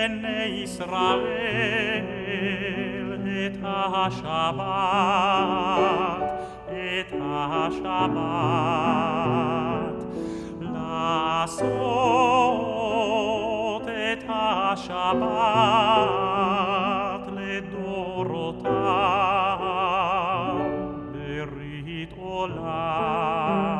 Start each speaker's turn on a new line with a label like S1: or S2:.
S1: bene Israel et a Shabbat et a Shabbat. La et a Shabbat le dorotah berit olam